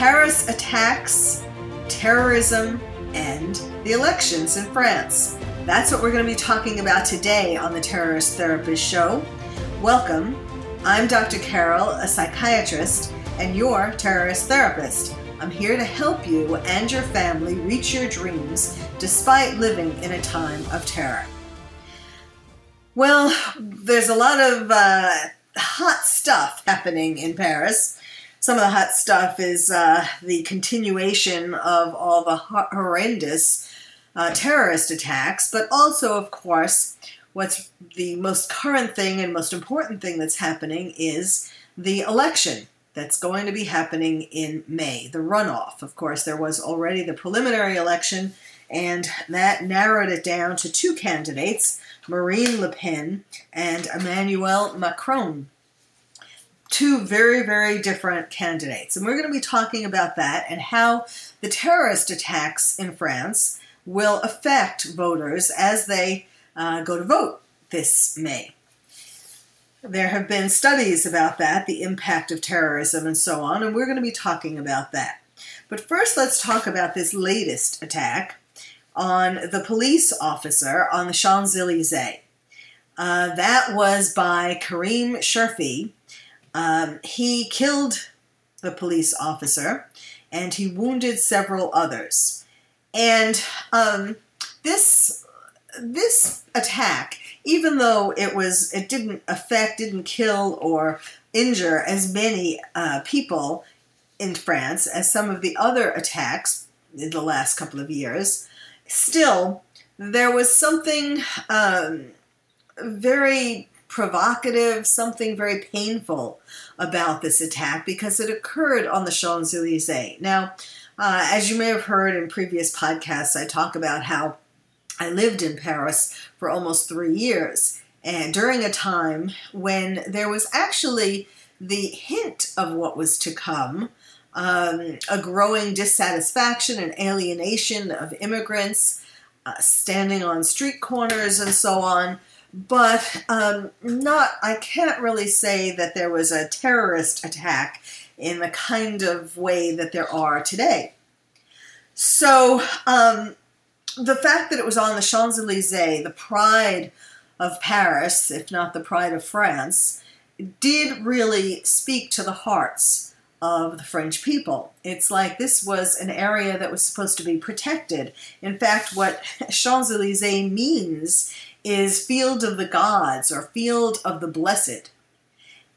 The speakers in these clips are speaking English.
Paris attacks, terrorism, and the elections in France. That's what we're going to be talking about today on the Terrorist Therapist Show. Welcome. I'm Dr. Carole, a psychiatrist, and your terrorist therapist. I'm here to help you and your family reach your dreams despite living in a time of terror. Well, there's a lot of uh, hot stuff happening in Paris. Some of the hot stuff is uh, the continuation of all the horrendous uh, terrorist attacks, but also, of course, what's the most current thing and most important thing that's happening is the election that's going to be happening in May, the runoff. Of course, there was already the preliminary election, and that narrowed it down to two candidates Marine Le Pen and Emmanuel Macron two very, very different candidates. And we're going to be talking about that and how the terrorist attacks in France will affect voters as they uh, go to vote this May. There have been studies about that, the impact of terrorism, and so on, and we're going to be talking about that. But first, let's talk about this latest attack on the police officer on the Champs Elysees. Uh, that was by Karim Cheurfi, um, he killed the police officer and he wounded several others. And um, this this attack, even though it was it didn't affect, didn't kill or injure as many uh, people in France as some of the other attacks in the last couple of years, still there was something um, very provocative, something very painful about this attack because it occurred on the Champs Elysees. Now, uh, as you may have heard in previous podcasts, I talk about how I lived in Paris for almost three years, and during a time when there was actually the hint of what was to come. Um, a growing dissatisfaction and alienation of immigrants, uh, standing on street corners and so on but um, not. I can't really say that there was a terrorist attack in the kind of way that there are today. So um, the fact that it was on the Champs Elysees, the pride of Paris, if not the pride of France, did really speak to the hearts of the French people. It's like this was an area that was supposed to be protected. In fact, what Champs Elysees means is field of the gods or field of the blessed.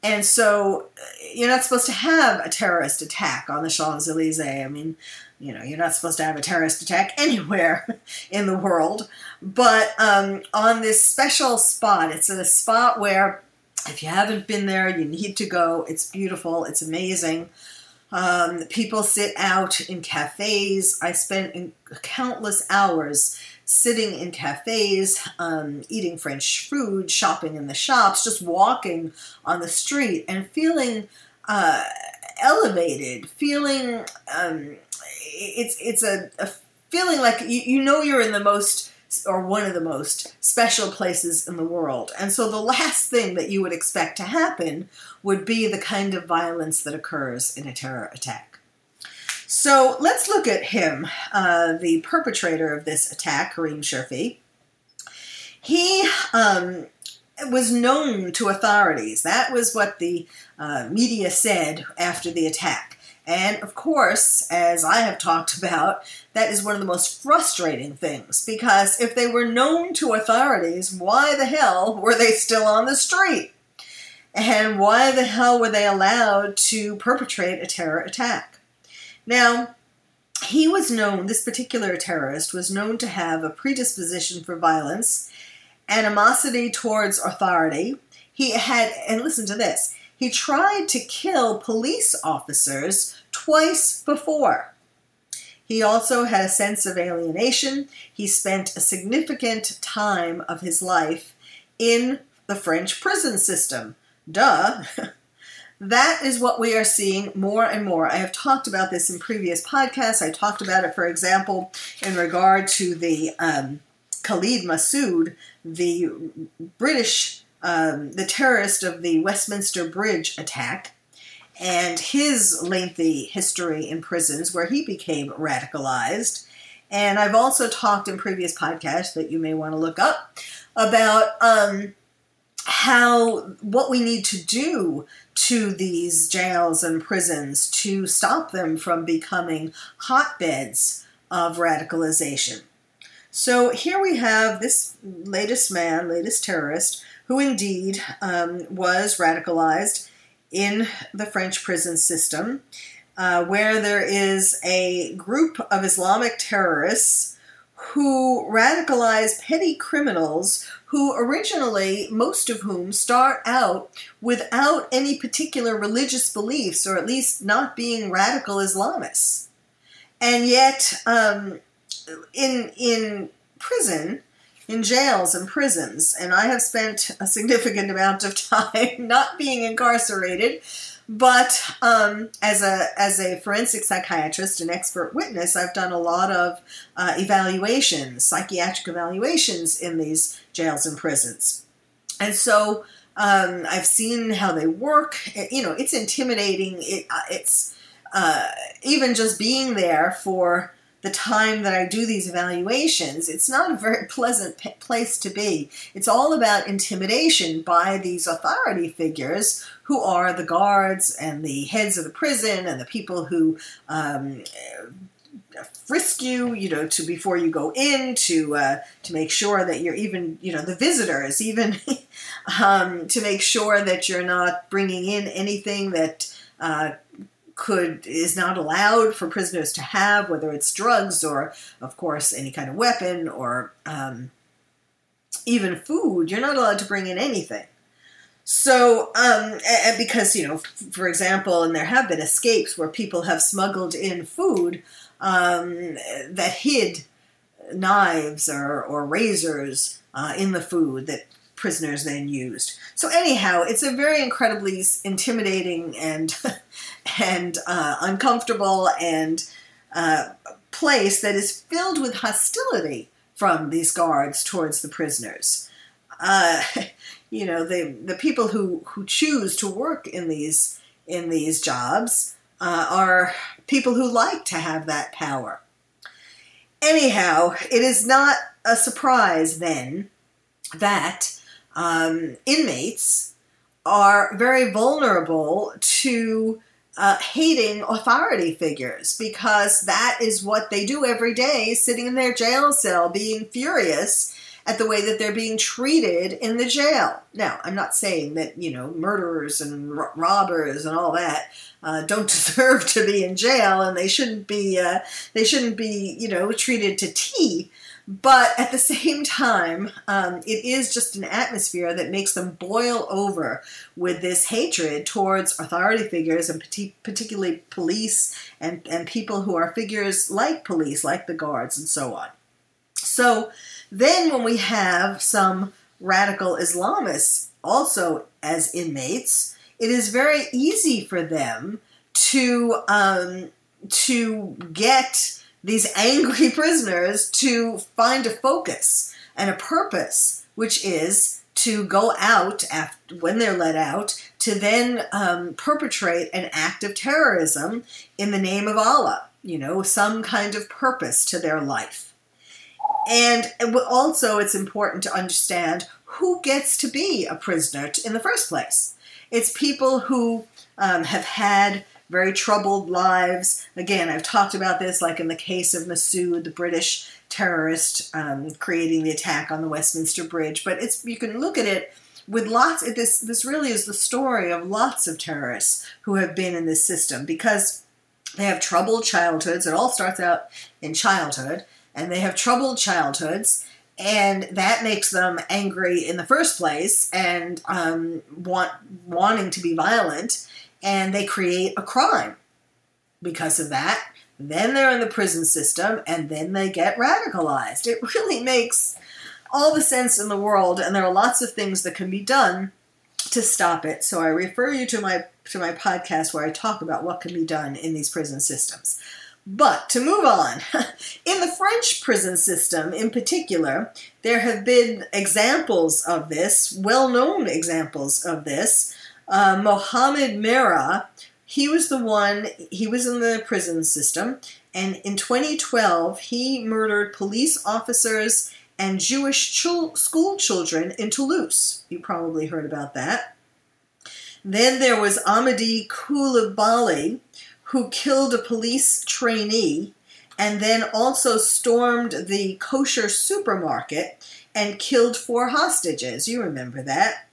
And so uh, you're not supposed to have a terrorist attack on the Champs Elysees. I mean, you know, you're not supposed to have a terrorist attack anywhere in the world. But um, on this special spot, it's a spot where if you haven't been there, you need to go. It's beautiful, it's amazing. Um, people sit out in cafes. I spent countless hours sitting in cafes, um, eating French food, shopping in the shops, just walking on the street and feeling uh, elevated, feeling um, it's it's a, a feeling like you, you know you're in the most or one of the most special places in the world. And so the last thing that you would expect to happen would be the kind of violence that occurs in a terror attack. So let's look at him, uh, the perpetrator of this attack, Karim Cheurfi. He um, was known to authorities. That was what the uh, media said after the attack. And of course, as I have talked about, that is one of the most frustrating things because if they were known to authorities, why the hell were they still on the street? And why the hell were they allowed to perpetrate a terror attack? Now, he was known, this particular terrorist was known to have a predisposition for violence, animosity towards authority. He had, and listen to this, he tried to kill police officers twice before. He also had a sense of alienation. He spent a significant time of his life in the French prison system. Duh. That is what we are seeing more and more. I have talked about this in previous podcasts. I talked about it, for example, in regard to the um, Khalid Masood, the British, um, the terrorist of the Westminster Bridge attack. and his lengthy history in prisons where he became radicalized. And I've also talked in previous podcasts that you may want to look up about um, how what we need to do to these jails and prisons to stop them from becoming hotbeds of radicalization. So here we have this latest man, latest terrorist, who indeed um, was radicalized in the French prison system, uh, where there is a group of Islamic terrorists who radicalize petty criminals who originally, most of whom start out without any particular religious beliefs, or at least not being radical Islamists. And yet, um, in, in prison, in jails and prisons, and I have spent a significant amount of time not being incarcerated, but um, as a as a forensic psychiatrist and expert witness, I've done a lot of uh, evaluations, psychiatric evaluations in these jails and prisons, and so um, I've seen how they work. You know, it's intimidating. It, uh, it's uh, even just being there for the time that I do these evaluations, it's not a very pleasant p- place to be. It's all about intimidation by these authority figures who are the guards and the heads of the prison and the people who um, frisk you, you know, to before you go in to uh, to make sure that you're even, you know, the visitors, even um, to make sure that you're not bringing in anything that uh, could is not allowed for prisoners to have, whether it's drugs or, of course, any kind of weapon or um, even food. You're not allowed to bring in anything. So, um, because you know, for example, and there have been escapes where people have smuggled in food um, that hid knives or, or razors uh, in the food that prisoners then used. So anyhow, it's a very incredibly intimidating and and uh, uncomfortable and uh, place that is filled with hostility from these guards towards the prisoners. Uh, you know, the the people who who choose to work in these in these jobs uh, are people who like to have that power. Anyhow, it is not a surprise then that um, inmates are very vulnerable to uh, hating authority figures because that is what they do every day, sitting in their jail cell, being furious at the way that they're being treated in the jail. Now, I'm not saying that, you know, murderers and robbers and all that uh, don't deserve to be in jail and they shouldn't be, uh, they shouldn't be, you know, treated to tea. But at the same time, um, it is just an atmosphere that makes them boil over with this hatred towards authority figures and particularly police and, and people who are figures like police, like the guards, and so on. So then, when we have some radical Islamists also as inmates, it is very easy for them to um, to get these angry prisoners to find a focus and a purpose, which is to go out after, when they're let out to then um, perpetrate an act of terrorism in the name of Allah, you know, some kind of purpose to their life. And also, it's important to understand who gets to be a prisoner in the first place. It's people who um, have had very troubled lives. Again, I've talked about this, like in the case of Masood, the British terrorist um, creating the attack on the Westminster Bridge. But it's you can look at it with lots. This this really is the story of lots of terrorists who have been in this system because they have troubled childhoods. It all starts out in childhood, and they have troubled childhoods and that makes them angry in the first place and um, want wanting to be violent and they create a crime because of that. Then they're in the prison system and then they get radicalized. It really makes all the sense in the world, and there are lots of things that can be done to stop it. So I refer you to my to my podcast where I talk about what can be done in these prison systems. But to move on, in the French prison system in particular, there have been examples of this, well known examples of this. Uh, Mohammed Merah, he was the one, he was in the prison system, and in 2012, he murdered police officers and Jewish chul- school children in Toulouse. You probably heard about that. Then there was Amedy Coulibaly, who killed a police trainee and then also stormed the kosher supermarket and killed four hostages. You remember that.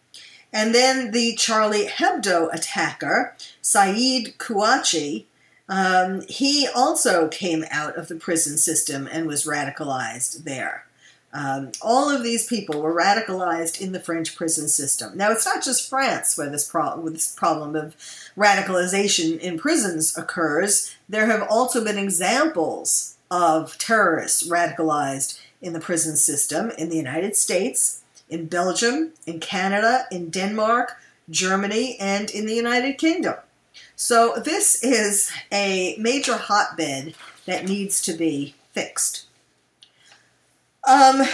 And then the Charlie Hebdo attacker, Saeed Kouachi, um, he also came out of the prison system and was radicalized there. Um, all of these people were radicalized in the French prison system. Now, it's not just France where this, pro- this problem of radicalization in prisons occurs. There have also been examples of terrorists radicalized in the prison system in the United States, in Belgium, in Canada, in Denmark, Germany, and in the United Kingdom. So, this is a major hotbed that needs to be fixed. Um,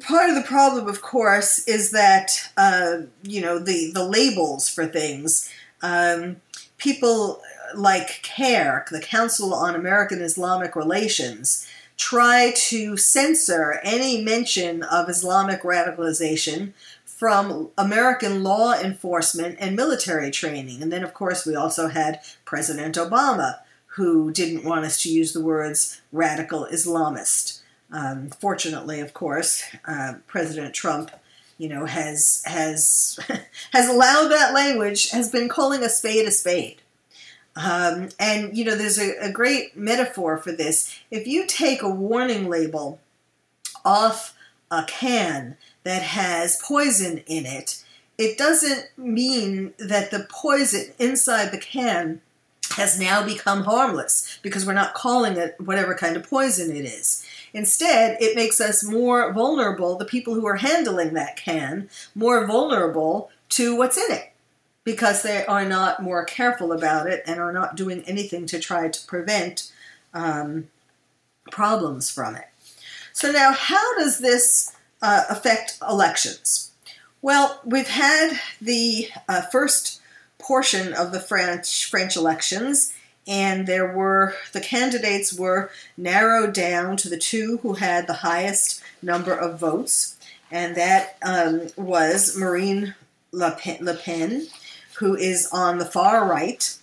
part of the problem, of course, is that uh, you know the the labels for things. Um, people like CAIR, the Council on American Islamic Relations, try to censor any mention of Islamic radicalization from American law enforcement and military training. And then, of course, we also had President Obama, who didn't want us to use the words radical Islamist. Um, fortunately, of course, uh, President Trump, you know, has has has allowed that language, has been calling a spade a spade. Um, and you know, there's a, a great metaphor for this. If you take a warning label off a can that has poison in it, it doesn't mean that the poison inside the can has now become harmless because we're not calling it whatever kind of poison it is. Instead, it makes us more vulnerable, the people who are handling that can, more vulnerable to what's in it because they are not more careful about it and are not doing anything to try to prevent um, problems from it. So, now how does this uh, affect elections? Well, we've had the uh, first portion of the French French elections, and there were the candidates were narrowed down to the two who had the highest number of votes, and that um, was Marine Le Pen, Le Pen, who is on the far right,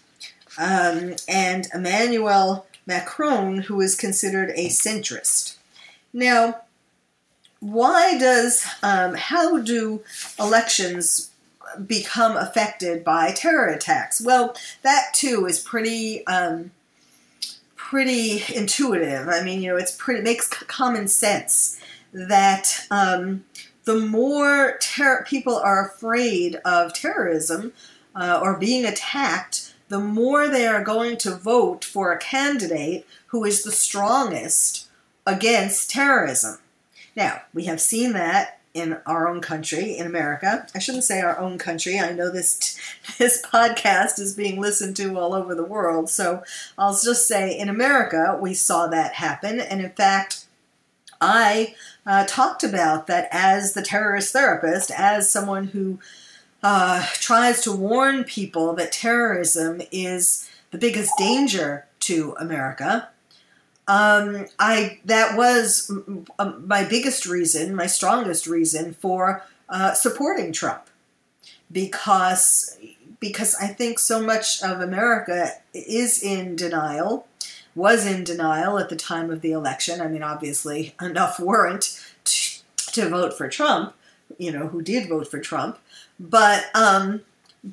um, and Emmanuel Macron, who is considered a centrist. Now, why does um, how do elections become affected by terror attacks? Well, that too is pretty um, pretty intuitive. I mean, you know, it's pretty it makes common sense that um, the more ter- people are afraid of terrorism uh, or being attacked, the more they are going to vote for a candidate who is the strongest against terrorism. Now, we have seen that in our own country, in America. I shouldn't say our own country. I know this this podcast is being listened to all over the world. So I'll just say in America, we saw that happen. And in fact, I uh, talked about that as the terrorist therapist, as someone who uh, tries to warn people that terrorism is the biggest danger to America. Um, I that was my biggest reason, my strongest reason for uh, supporting Trump, because because I think so much of America is in denial, was in denial at the time of the election. I mean, obviously, enough weren't to, to vote for Trump, you know, who did vote for Trump, but um,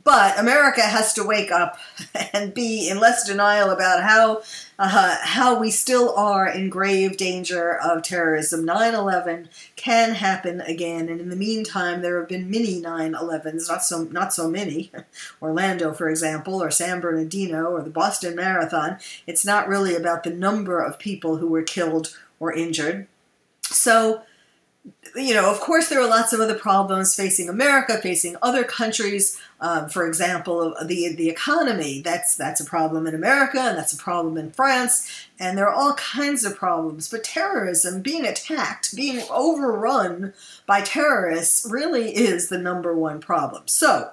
but America has to wake up and be in less denial about how uh, how we still are in grave danger of terrorism. 9/11 can happen again, and in the meantime, there have been many 9/11s, not so not so many. Orlando, for example, or San Bernardino, or the Boston Marathon. It's not really about the number of people who were killed or injured. So you know, of course, there are lots of other problems facing America, facing other countries. Um, for example, the the economy. That's that's a problem in America, and that's a problem in France, and there are all kinds of problems. But terrorism, being attacked, being overrun by terrorists, really is the number one problem. So,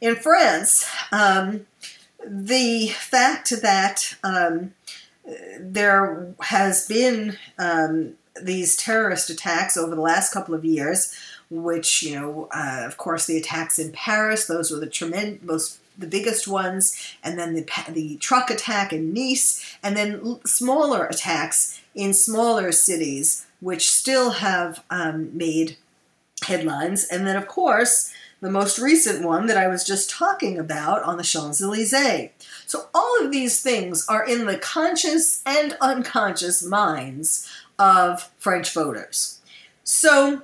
in France, um, the fact that um, there has been um, these terrorist attacks over the last couple of years, which you know, uh, of course, the attacks in Paris; those were the tremendous, most the biggest ones, and then the the truck attack in Nice, and then smaller attacks in smaller cities, which still have um, made headlines, and then of course the most recent one that I was just talking about on the Champs Elysees. So, all of these things are in the conscious and unconscious minds of French voters. So,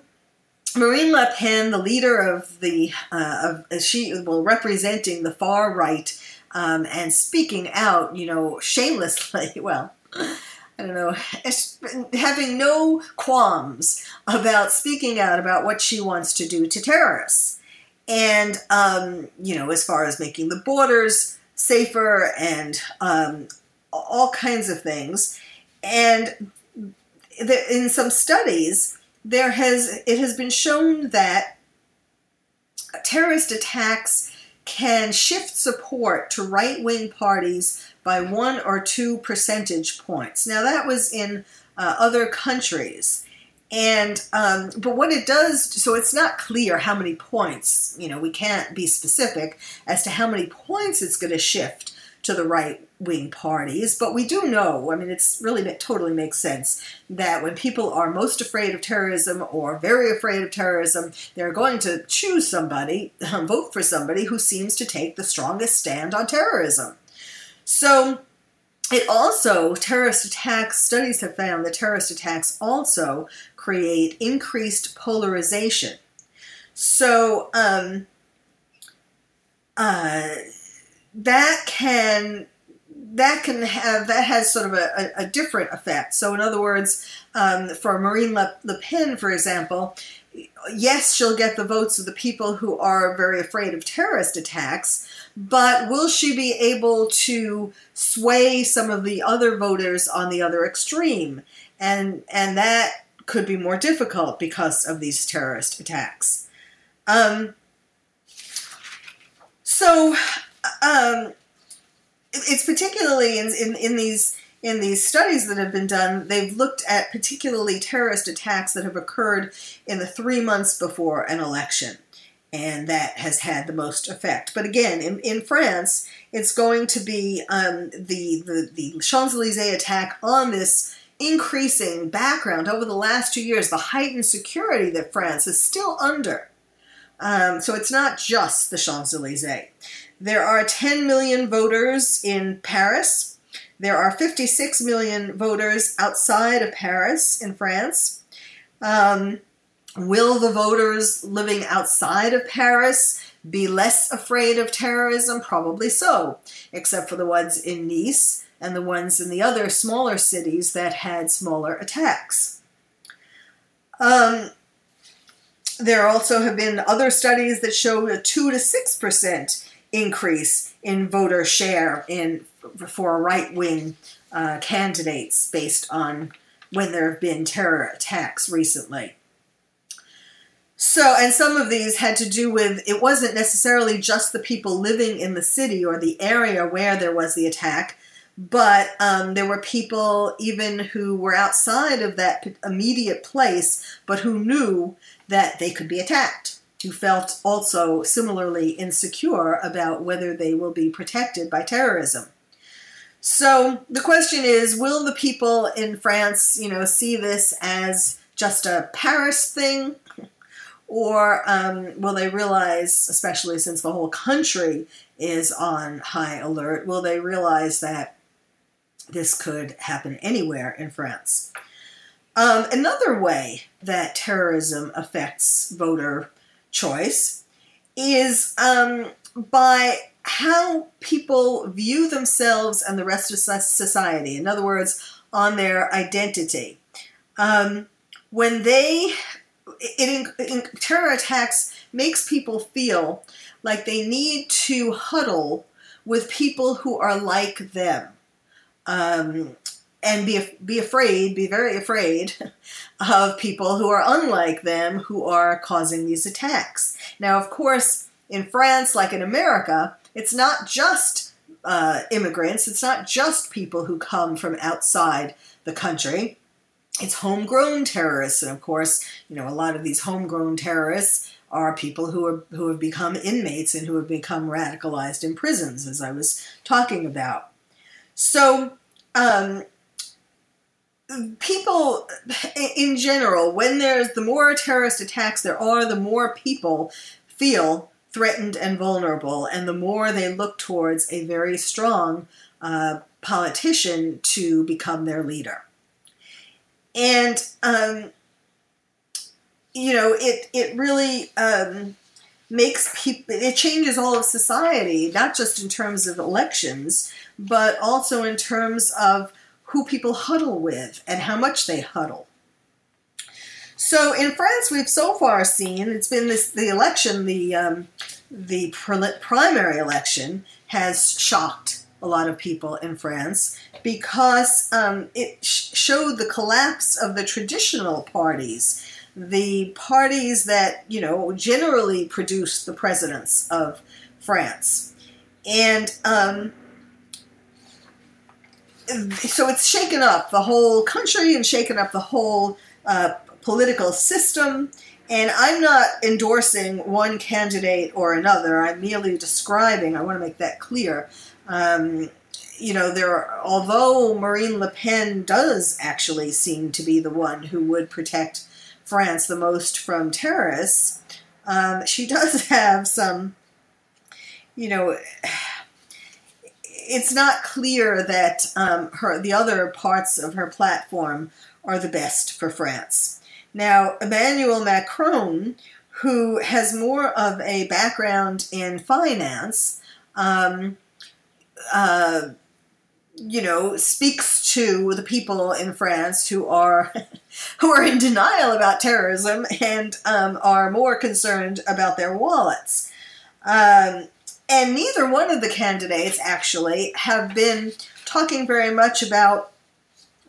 Marine Le Pen, the leader of the, uh, of, she well, representing the far right um, and speaking out, you know, shamelessly, well, I don't know, having no qualms about speaking out about what she wants to do to terrorists. And, um, you know, as far as making the borders safer and um, all kinds of things. And in some studies, there has it has been shown that terrorist attacks can shift support to right wing parties by one or two percentage points. Now that was in uh, other countries. And um, but what it does, so it's not clear how many points. You know, we can't be specific as to how many points it's going to shift to the right wing parties. But we do know, I mean, it's really it totally makes sense that when people are most afraid of terrorism or very afraid of terrorism, they're going to choose somebody, vote for somebody who seems to take the strongest stand on terrorism. So it also, terrorist attacks, studies have found that terrorist attacks also create increased polarization. So, um, uh, that can that can have that has sort of a, a, a different effect. So, in other words, um, for Marine Le, Le Pen, for example, yes, she'll get the votes of the people who are very afraid of terrorist attacks, but will she be able to sway some of the other voters on the other extreme? And and that could be more difficult because of these terrorist attacks. Um, so um, it's particularly in, in, in these in these studies that have been done, they've looked at particularly terrorist attacks that have occurred in the three months before an election and that has had the most effect. But again, in, in France, it's going to be um, the, the, the Champs Elysees attack on this increasing background over the last two years, the heightened security that France is still under. Um, so it's not just the Champs Elysees. There are 10 million voters in Paris. There are 56 million voters outside of Paris in France. Um, Will the voters living outside of Paris be less afraid of terrorism? Probably so, except for the ones in Nice and the ones in the other smaller cities that had smaller attacks. Um, there also have been other studies that show a 2 to 6% increase in voter share in for right wing uh, candidates based on when there have been terror attacks recently. So, and some of these had to do with it wasn't necessarily just the people living in the city or the area where there was the attack, but um, there were people even who were outside of that immediate place, but who knew that they could be attacked, who felt also similarly insecure about whether they will be protected by terrorism. So the question is, will the people in France, you know, see this as just a Paris thing? Or um, will they realize, especially since the whole country is on high alert, will they realize that this could happen anywhere in France? Um, another way that terrorism affects voter choice is um, by how people view themselves and the rest of society. In other words, on their identity. Um, when they it, terror attacks makes people feel like they need to huddle with people who are like them, um, and be be afraid, be very afraid of people who are unlike them who are causing these attacks. Now, of course, in France, like in America, it's not just uh, immigrants, it's not just people who come from outside the country. It's homegrown terrorists, and of course, you know, a lot of these homegrown terrorists are people who are who have become inmates and who have become radicalized in prisons, as I was talking about. So, um, people in general, when there's the more terrorist attacks there are, the more people feel threatened and vulnerable, and the more they look towards a very strong uh, politician to become their leader. And um, you know, it it really um, makes people. It changes all of society, not just in terms of elections, but also in terms of who people huddle with and how much they huddle. So in France, we've so far seen it's been this the election, the um, the primary election has shocked a lot of people in France because um, it sh- showed the collapse of the traditional parties, the parties that you know generally produce the presidents of France, and um, so it's shaken up the whole country and shaken up the whole uh, political system. And I'm not endorsing one candidate or another. I'm merely describing. I want to make that clear. Um, you know, there. Are, although Marine Le Pen does actually seem to be the one who would protect France the most from terrorists, um, she does have some. You know it's not clear that um, her the other parts of her platform are the best for France. Now, Emmanuel Macron, who has more of a background in finance, um, uh, you know, speaks to the people in France who are who are in denial about terrorism and um, are more concerned about their wallets. Um, and neither one of the candidates actually have been talking very much about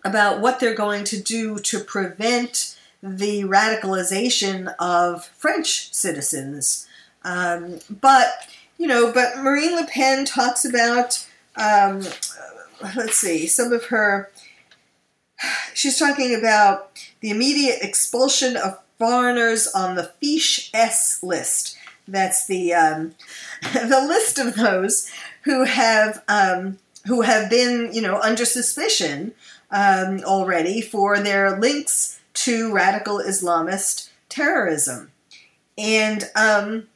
about what they're going to do to prevent the radicalization of French citizens. Um, but you know, but Marine Le Pen talks about um, let's see some of her. She's talking about the immediate expulsion of foreigners on the Fiche S list. That's the um, the list of those who have um, who have been you know under suspicion um, already for their links to radical Islamist terrorism, and um,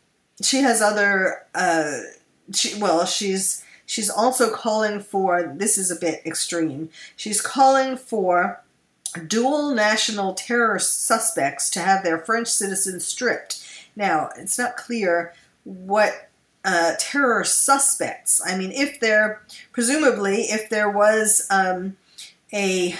she has other. Uh, she, well, she's she's also calling for. This is a bit extreme. She's calling for dual national terror suspects to have their French citizens stripped. Now, it's not clear what uh, terror suspects. I mean, if there, presumably, if there was um, a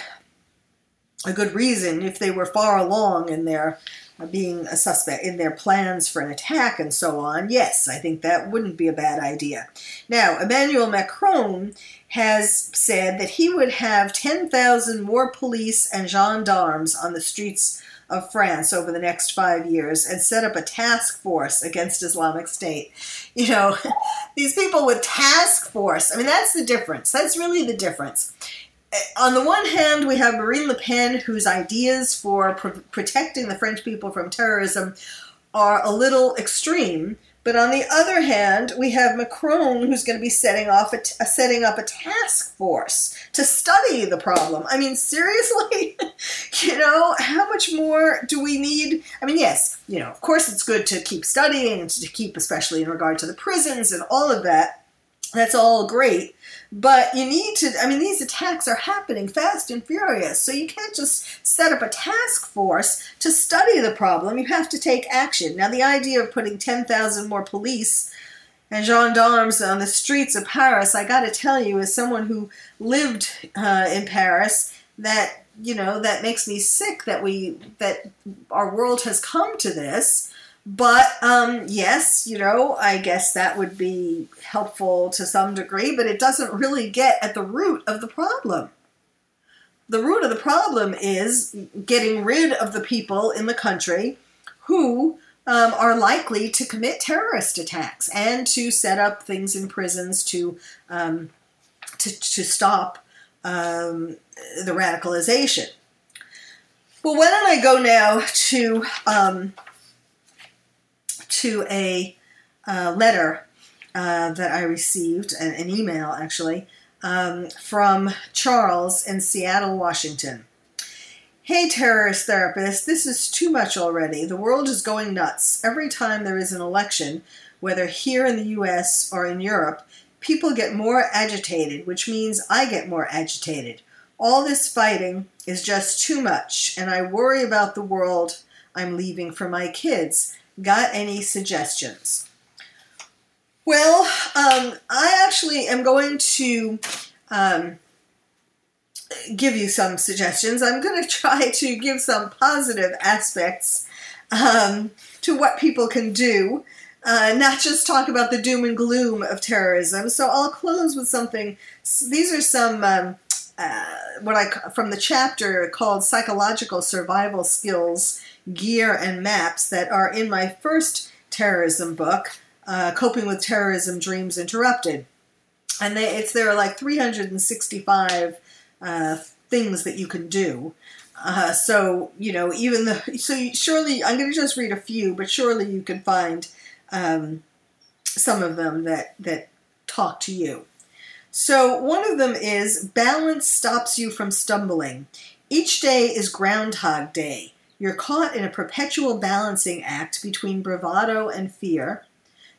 a good reason, if they were far along in their uh, being a suspect in their plans for an attack and so on, yes, I think that wouldn't be a bad idea. Now, Emmanuel Macron has said that he would have 10,000 more police and gendarmes on the streets of France over the next five years and set up a task force against Islamic State. You know, these people with task force, I mean, that's the difference. That's really the difference. Eh, on the one hand, we have Marine Le Pen, whose ideas for pro- protecting the French people from terrorism are a little extreme but on the other hand, we have Macron, who's going to be setting off uh, setting up a task force to study the problem. I mean, seriously, you know, how much more do we need? I mean, yes, you know, of course, it's good to keep studying and to keep, especially in regard to the prisons and all of that. That's all great. But you need to, I mean, these attacks are happening fast and furious, so you can't just set up a task force to study the problem. You have to take action. Now, the idea of putting 10,000 more police and gendarmes on the streets of Paris, I gotta tell you, as someone who lived uh, in Paris, that, you know, that makes me sick that we, that our world has come to this. But um, yes, you know, I guess that would be helpful to some degree, but it doesn't really get at the root of the problem. The root of the problem is getting rid of the people in the country who um, are likely to commit terrorist attacks and to set up things in prisons to um, to, to stop um, the radicalization. Well, why don't I go now to um, to a uh, letter uh, that I received, an, an email actually, um, from Charles in Seattle, Washington. Hey, terrorist therapist, this is too much already. The world is going nuts. Every time there is an election, whether here in the US or in Europe, people get more agitated, which means I get more agitated. All this fighting is just too much, and I worry about the world I'm leaving for my kids. Got any suggestions? Well, um, I actually am going to um, give you some suggestions. I'm going to try to give some positive aspects um, to what people can do, uh, not just talk about the doom and gloom of terrorism. So I'll close with something. These are some um, uh, what I from the chapter called psychological survival skills, gear and maps that are in my first terrorism book, uh, coping with terrorism dreams interrupted, and they, it's there are like 365 uh, things that you can do. Uh, so you know, even the so surely I'm going to just read a few, but surely you can find um, some of them that that talk to you. So one of them is balance stops you from stumbling. Each day is Groundhog Day. You're caught in a perpetual balancing act between bravado and fear,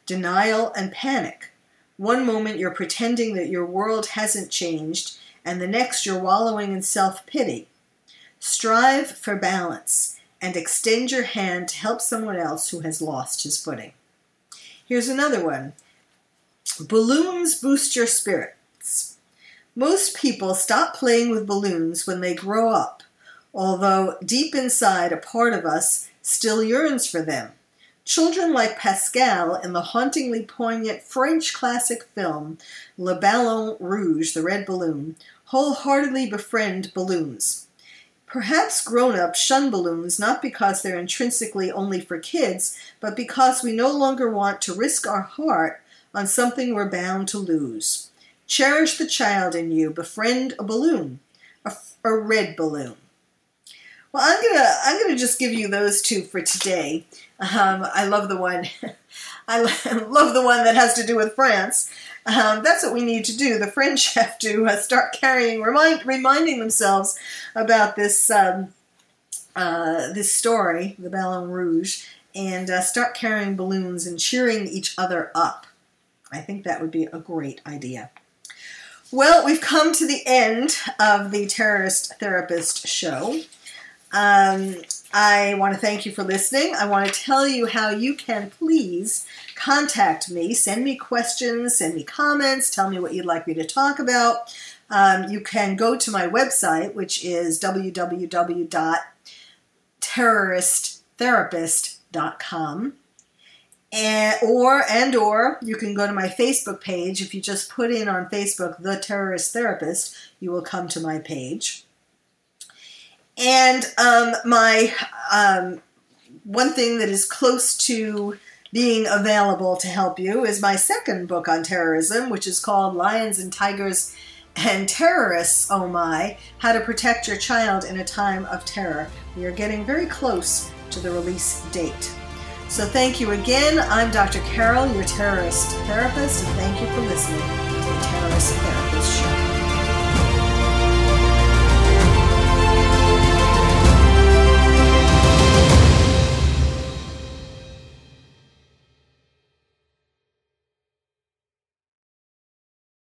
denial and panic. One moment you're pretending that your world hasn't changed, and the next you're wallowing in self pity. Strive for balance and extend your hand to help someone else who has lost his footing. Here's another one Balloons boost your spirits. Most people stop playing with balloons when they grow up, although deep inside a part of us still yearns for them. Children like Pascal in the hauntingly poignant French classic film Le Ballon Rouge, The Red Balloon, wholeheartedly befriend balloons. Perhaps grown ups shun balloons not because they're intrinsically only for kids, but because we no longer want to risk our heart on something we're bound to lose. Cherish the child in you, befriend a balloon, a, a red balloon. Well, I'm gonna I'm gonna just give you those two for today. Um, I love the one. I love the one that has to do with France. Um, that's what we need to do. The French have to uh, start carrying, remind, reminding themselves about this um, uh, this story, the Ballon Rouge, and uh, start carrying balloons and cheering each other up. I think that would be a great idea. Well, we've come to the end of the Terrorist Therapist show. Um, I want to thank you for listening. I want to tell you how you can please contact me, send me questions, send me comments, tell me what you'd like me to talk about. Um, you can go to my website, which is www.terroristtherapist.com. And, or and or you can go to my Facebook page. If you just put in on Facebook the terrorist therapist, you will come to my page. And um, my um, one thing that is close to being available to help you is my second book on terrorism, which is called Lions and Tigers and Terrorists, Oh My How to Protect Your Child in a Time of Terror. We are getting very close to the release date. So thank you again. I'm Dr. Carole, your terrorist therapist, and thank you for listening to the Terrorist Therapist Show.